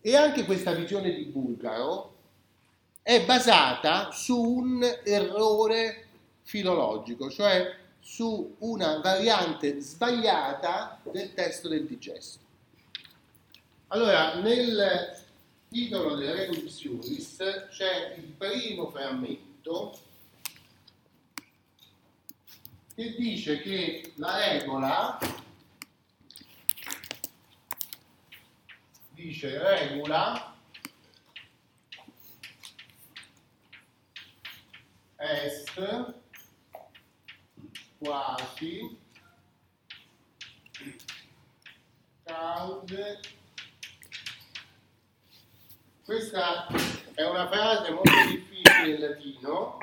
E anche questa visione di Bulgaro è basata su un errore filologico, cioè su una variante sbagliata del testo del digesto. Allora, nel titolo del Regulus Iuris c'è il primo frammento che dice che la regola dice regola est. Quasi. Cause questa è una frase molto difficile in latino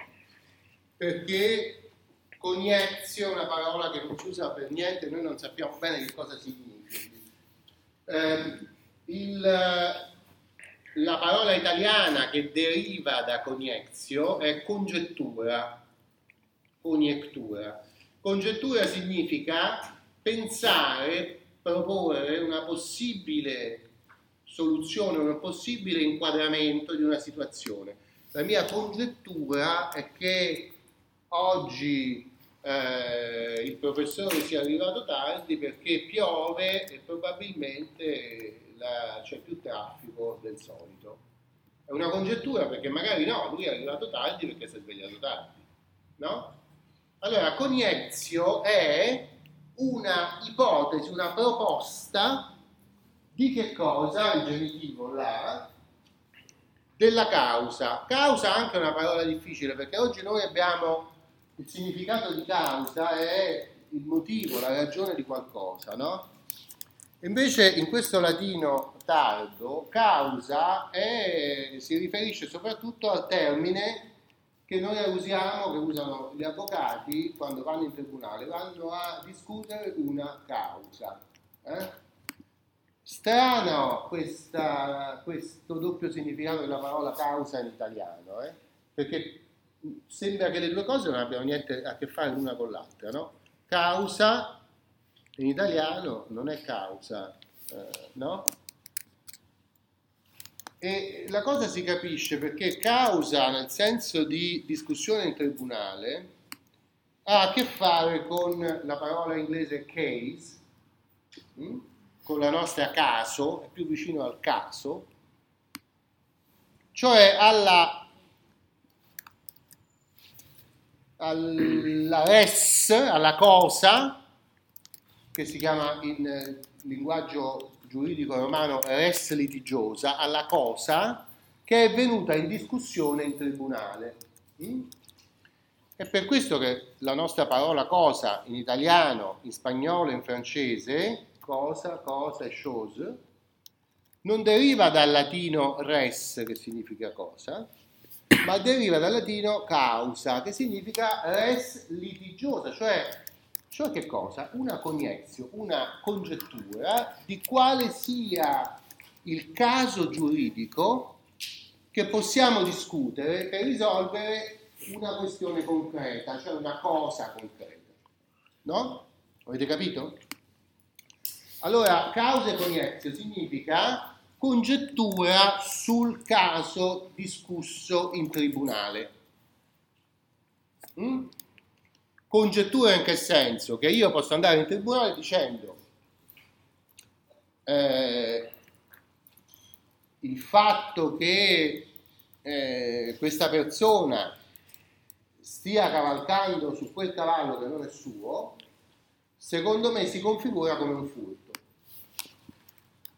perché coniezio è una parola che non si usa per niente, noi non sappiamo bene che cosa significhi. Eh, il, la parola italiana che deriva da coniezio è congettura, coniectura. Congettura significa pensare, proporre una possibile soluzione, un possibile inquadramento di una situazione. La mia congettura è che oggi eh, il professore sia arrivato tardi perché piove e probabilmente c'è più traffico del solito. È una congettura perché magari no, lui è arrivato tardi perché si è svegliato tardi. No? Allora, coniezio è una ipotesi, una proposta di che cosa? Il genitivo là, della causa. Causa è anche una parola difficile perché oggi noi abbiamo il significato di causa è il motivo, la ragione di qualcosa, no? Invece in questo latino tardo, causa è, si riferisce soprattutto al termine che noi usiamo, che usano gli avvocati quando vanno in tribunale, vanno a discutere una causa. Eh? Strano questa, questo doppio significato della parola causa in italiano, eh? perché sembra che le due cose non abbiano niente a che fare l'una con l'altra. No? Causa in italiano non è causa, eh, no? E la cosa si capisce perché causa, nel senso di discussione in tribunale, ha a che fare con la parola inglese case, mh? Mm? con la nostra caso, è più vicino al caso, cioè alla, alla res, alla cosa, che si chiama in linguaggio giuridico romano res litigiosa, alla cosa che è venuta in discussione in tribunale. Mm? È per questo che la nostra parola cosa in italiano, in spagnolo in francese, cosa, cosa e chose, non deriva dal latino res, che significa cosa, ma deriva dal latino causa, che significa res litigiosa, cioè cioè che cosa? Una coniezio, una congettura di quale sia il caso giuridico che possiamo discutere per risolvere una questione concreta, cioè una cosa concreta. No? Avete capito? Allora, causa e coniezio significa congettura sul caso discusso in tribunale. Mm? Congettura in che senso? Che io posso andare in tribunale dicendo eh, il fatto che eh, questa persona stia cavalcando su quel cavallo che non è suo, secondo me si configura come un furto.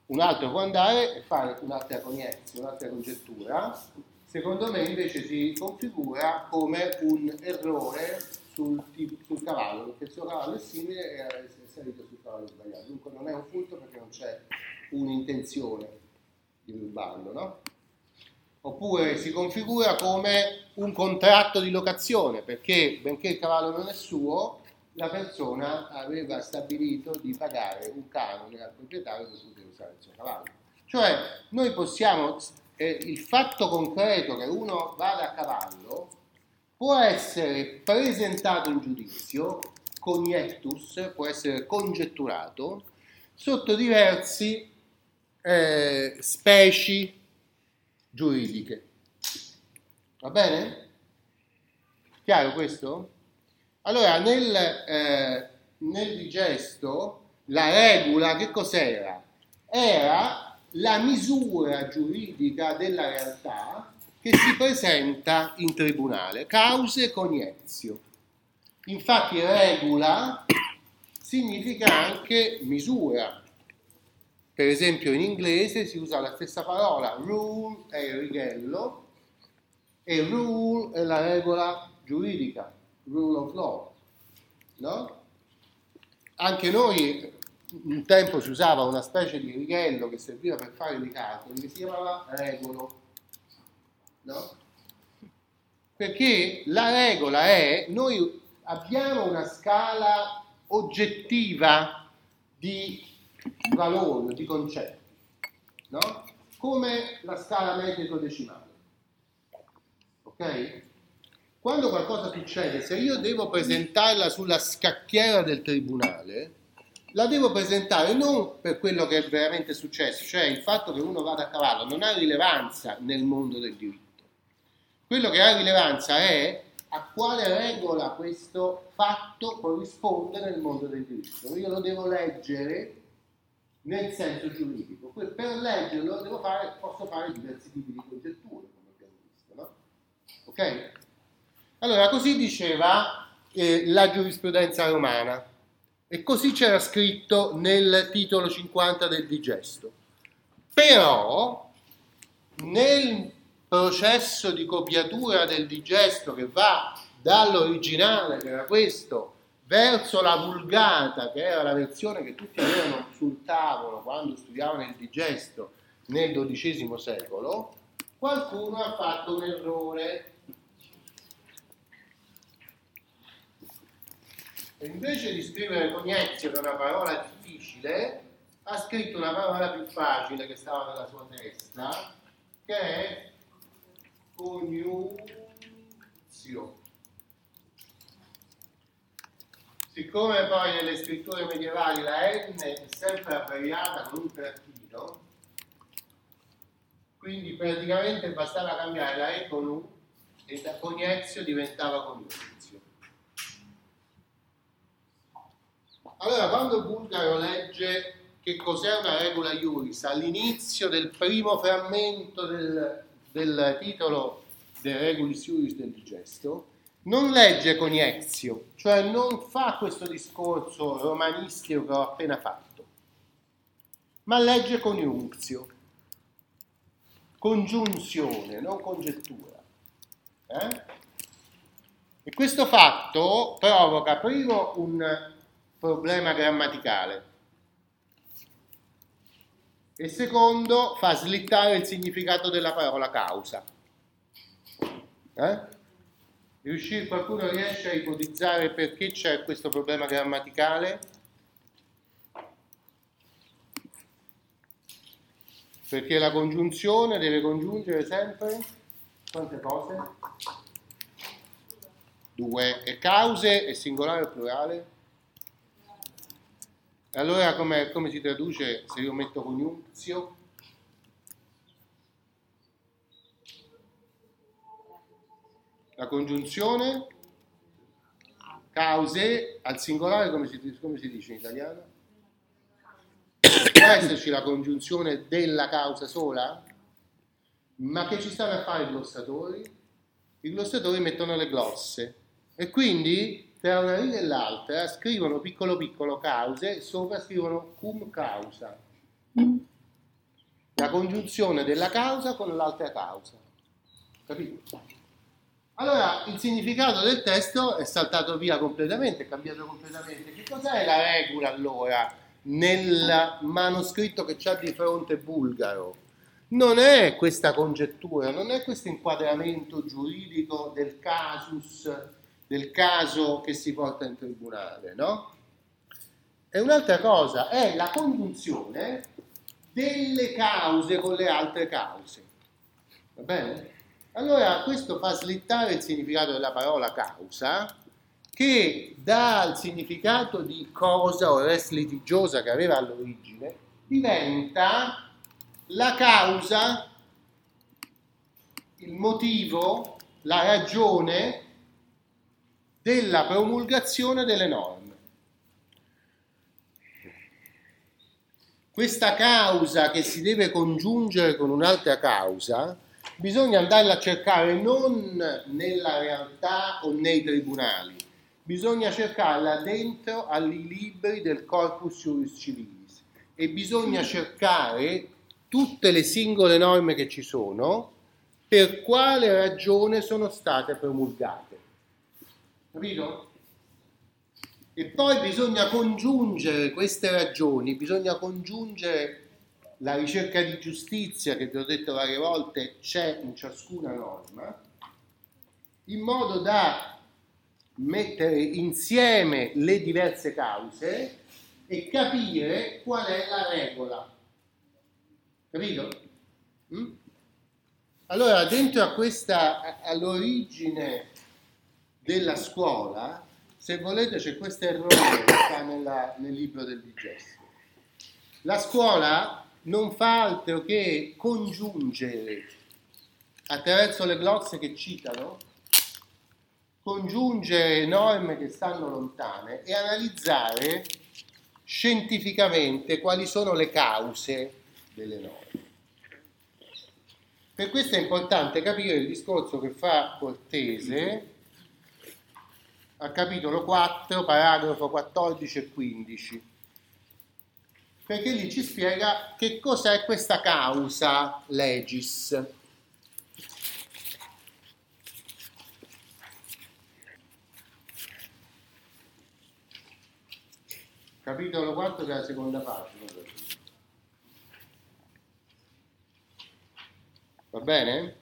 Un altro può andare e fare un'altra cognizione, un'altra congettura, secondo me invece si configura come un errore sul, sul, cavallo, perché il suo cavallo è simile e è salito sul cavallo sbagliato. Dunque non è un furto perché non c'è un'intenzione di rubarlo, no? Oppure si configura come un contratto di locazione, perché benché il cavallo non è suo, la persona aveva stabilito di pagare un canone al proprietario per poter usare il suo cavallo. Cioè, noi possiamo, eh, il fatto concreto che uno vada a cavallo può essere presentato in giudizio, coniectus, può essere congetturato, sotto diversi eh, specie giuridiche. Va bene? Chiaro questo? Allora, nel, eh, nel digesto, la regola che cos'era? Era la misura giuridica della realtà che si presenta in tribunale, cause coniezio. Infatti regola significa anche misura. Per esempio in inglese si usa la stessa parola, rule è il righello e rule è la regola giuridica rule of law, no? Anche noi un tempo si usava una specie di righello che serviva per fare i calcoli che si chiamava regolo, no? Perché la regola è, noi abbiamo una scala oggettiva di valori, di concetti, no? Come la scala metrico-decimale. Ok? Quando qualcosa succede, se io devo presentarla sulla scacchiera del tribunale, la devo presentare non per quello che è veramente successo, cioè il fatto che uno vada a cavallo non ha rilevanza nel mondo del diritto. Quello che ha rilevanza è a quale regola questo fatto corrisponde nel mondo del diritto. Io lo devo leggere nel senso giuridico. Per leggerlo fare, posso fare diversi tipi di congetture, come abbiamo visto. No? Ok? Allora, così diceva eh, la giurisprudenza romana e così c'era scritto nel titolo 50 del digesto. Però nel processo di copiatura del digesto che va dall'originale, che era questo, verso la vulgata, che era la versione che tutti avevano sul tavolo quando studiavano il digesto nel XII secolo, qualcuno ha fatto un errore. E invece di scrivere coniezio che è una parola difficile, ha scritto una parola più facile che stava nella sua testa, che è coniuzio. Siccome poi nelle scritture medievali la N è sempre abbreviata con un trattino, quindi praticamente bastava cambiare la E con U e da coniezio diventava coniuzio. Allora, quando Bulgaro legge che cos'è una regola iuris all'inizio del primo frammento del, del titolo De Regulis Iuris del Digesto, non legge coniezio, cioè non fa questo discorso romanistico che ho appena fatto, ma legge coniunzio, congiunzione, non congettura. Eh? E questo fatto provoca primo un problema grammaticale. E secondo, fa slittare il significato della parola causa. Eh? Qualcuno riesce a ipotizzare perché c'è questo problema grammaticale? Perché la congiunzione deve congiungere sempre quante cose? Due. E cause è singolare o plurale? Allora come, come si traduce se io metto coniunzio? La congiunzione cause al singolare come si, come si dice in italiano? Può esserci la congiunzione della causa sola? Ma che ci stanno a fare i glossatori? I glossatori mettono le glosse e quindi tra una riga e l'altra scrivono piccolo piccolo cause sopra scrivono cum causa. La congiunzione della causa con l'altra causa. Capito? Allora, il significato del testo è saltato via completamente, è cambiato completamente. Che cos'è la regola allora nel manoscritto che c'ha di fronte bulgaro? Non è questa congettura, non è questo inquadramento giuridico del casus del caso che si porta in tribunale, no? E un'altra cosa è la congiunzione delle cause con le altre cause. Va bene? Allora questo fa slittare il significato della parola causa che dal significato di cosa o res litigiosa che aveva all'origine diventa la causa, il motivo, la ragione della promulgazione delle norme. Questa causa che si deve congiungere con un'altra causa, bisogna andarla a cercare non nella realtà o nei tribunali, bisogna cercarla dentro ai libri del corpus juris civilis e bisogna cercare tutte le singole norme che ci sono per quale ragione sono state promulgate. Capito? E poi bisogna congiungere queste ragioni, bisogna congiungere la ricerca di giustizia che vi ho detto varie volte c'è in ciascuna norma, in modo da mettere insieme le diverse cause e capire qual è la regola. Capito? Mm? Allora, dentro a questa, all'origine della scuola, se volete c'è questo errore che sta nella, nel libro del digesto. La scuola non fa altro che congiungere attraverso le glosсе che citano congiungere norme che stanno lontane e analizzare scientificamente quali sono le cause delle norme. Per questo è importante capire il discorso che fa Cortese al capitolo 4, paragrafo 14 e 15, perché lì ci spiega che cos'è questa causa legis. capitolo 4 che è la seconda pagina. Va bene?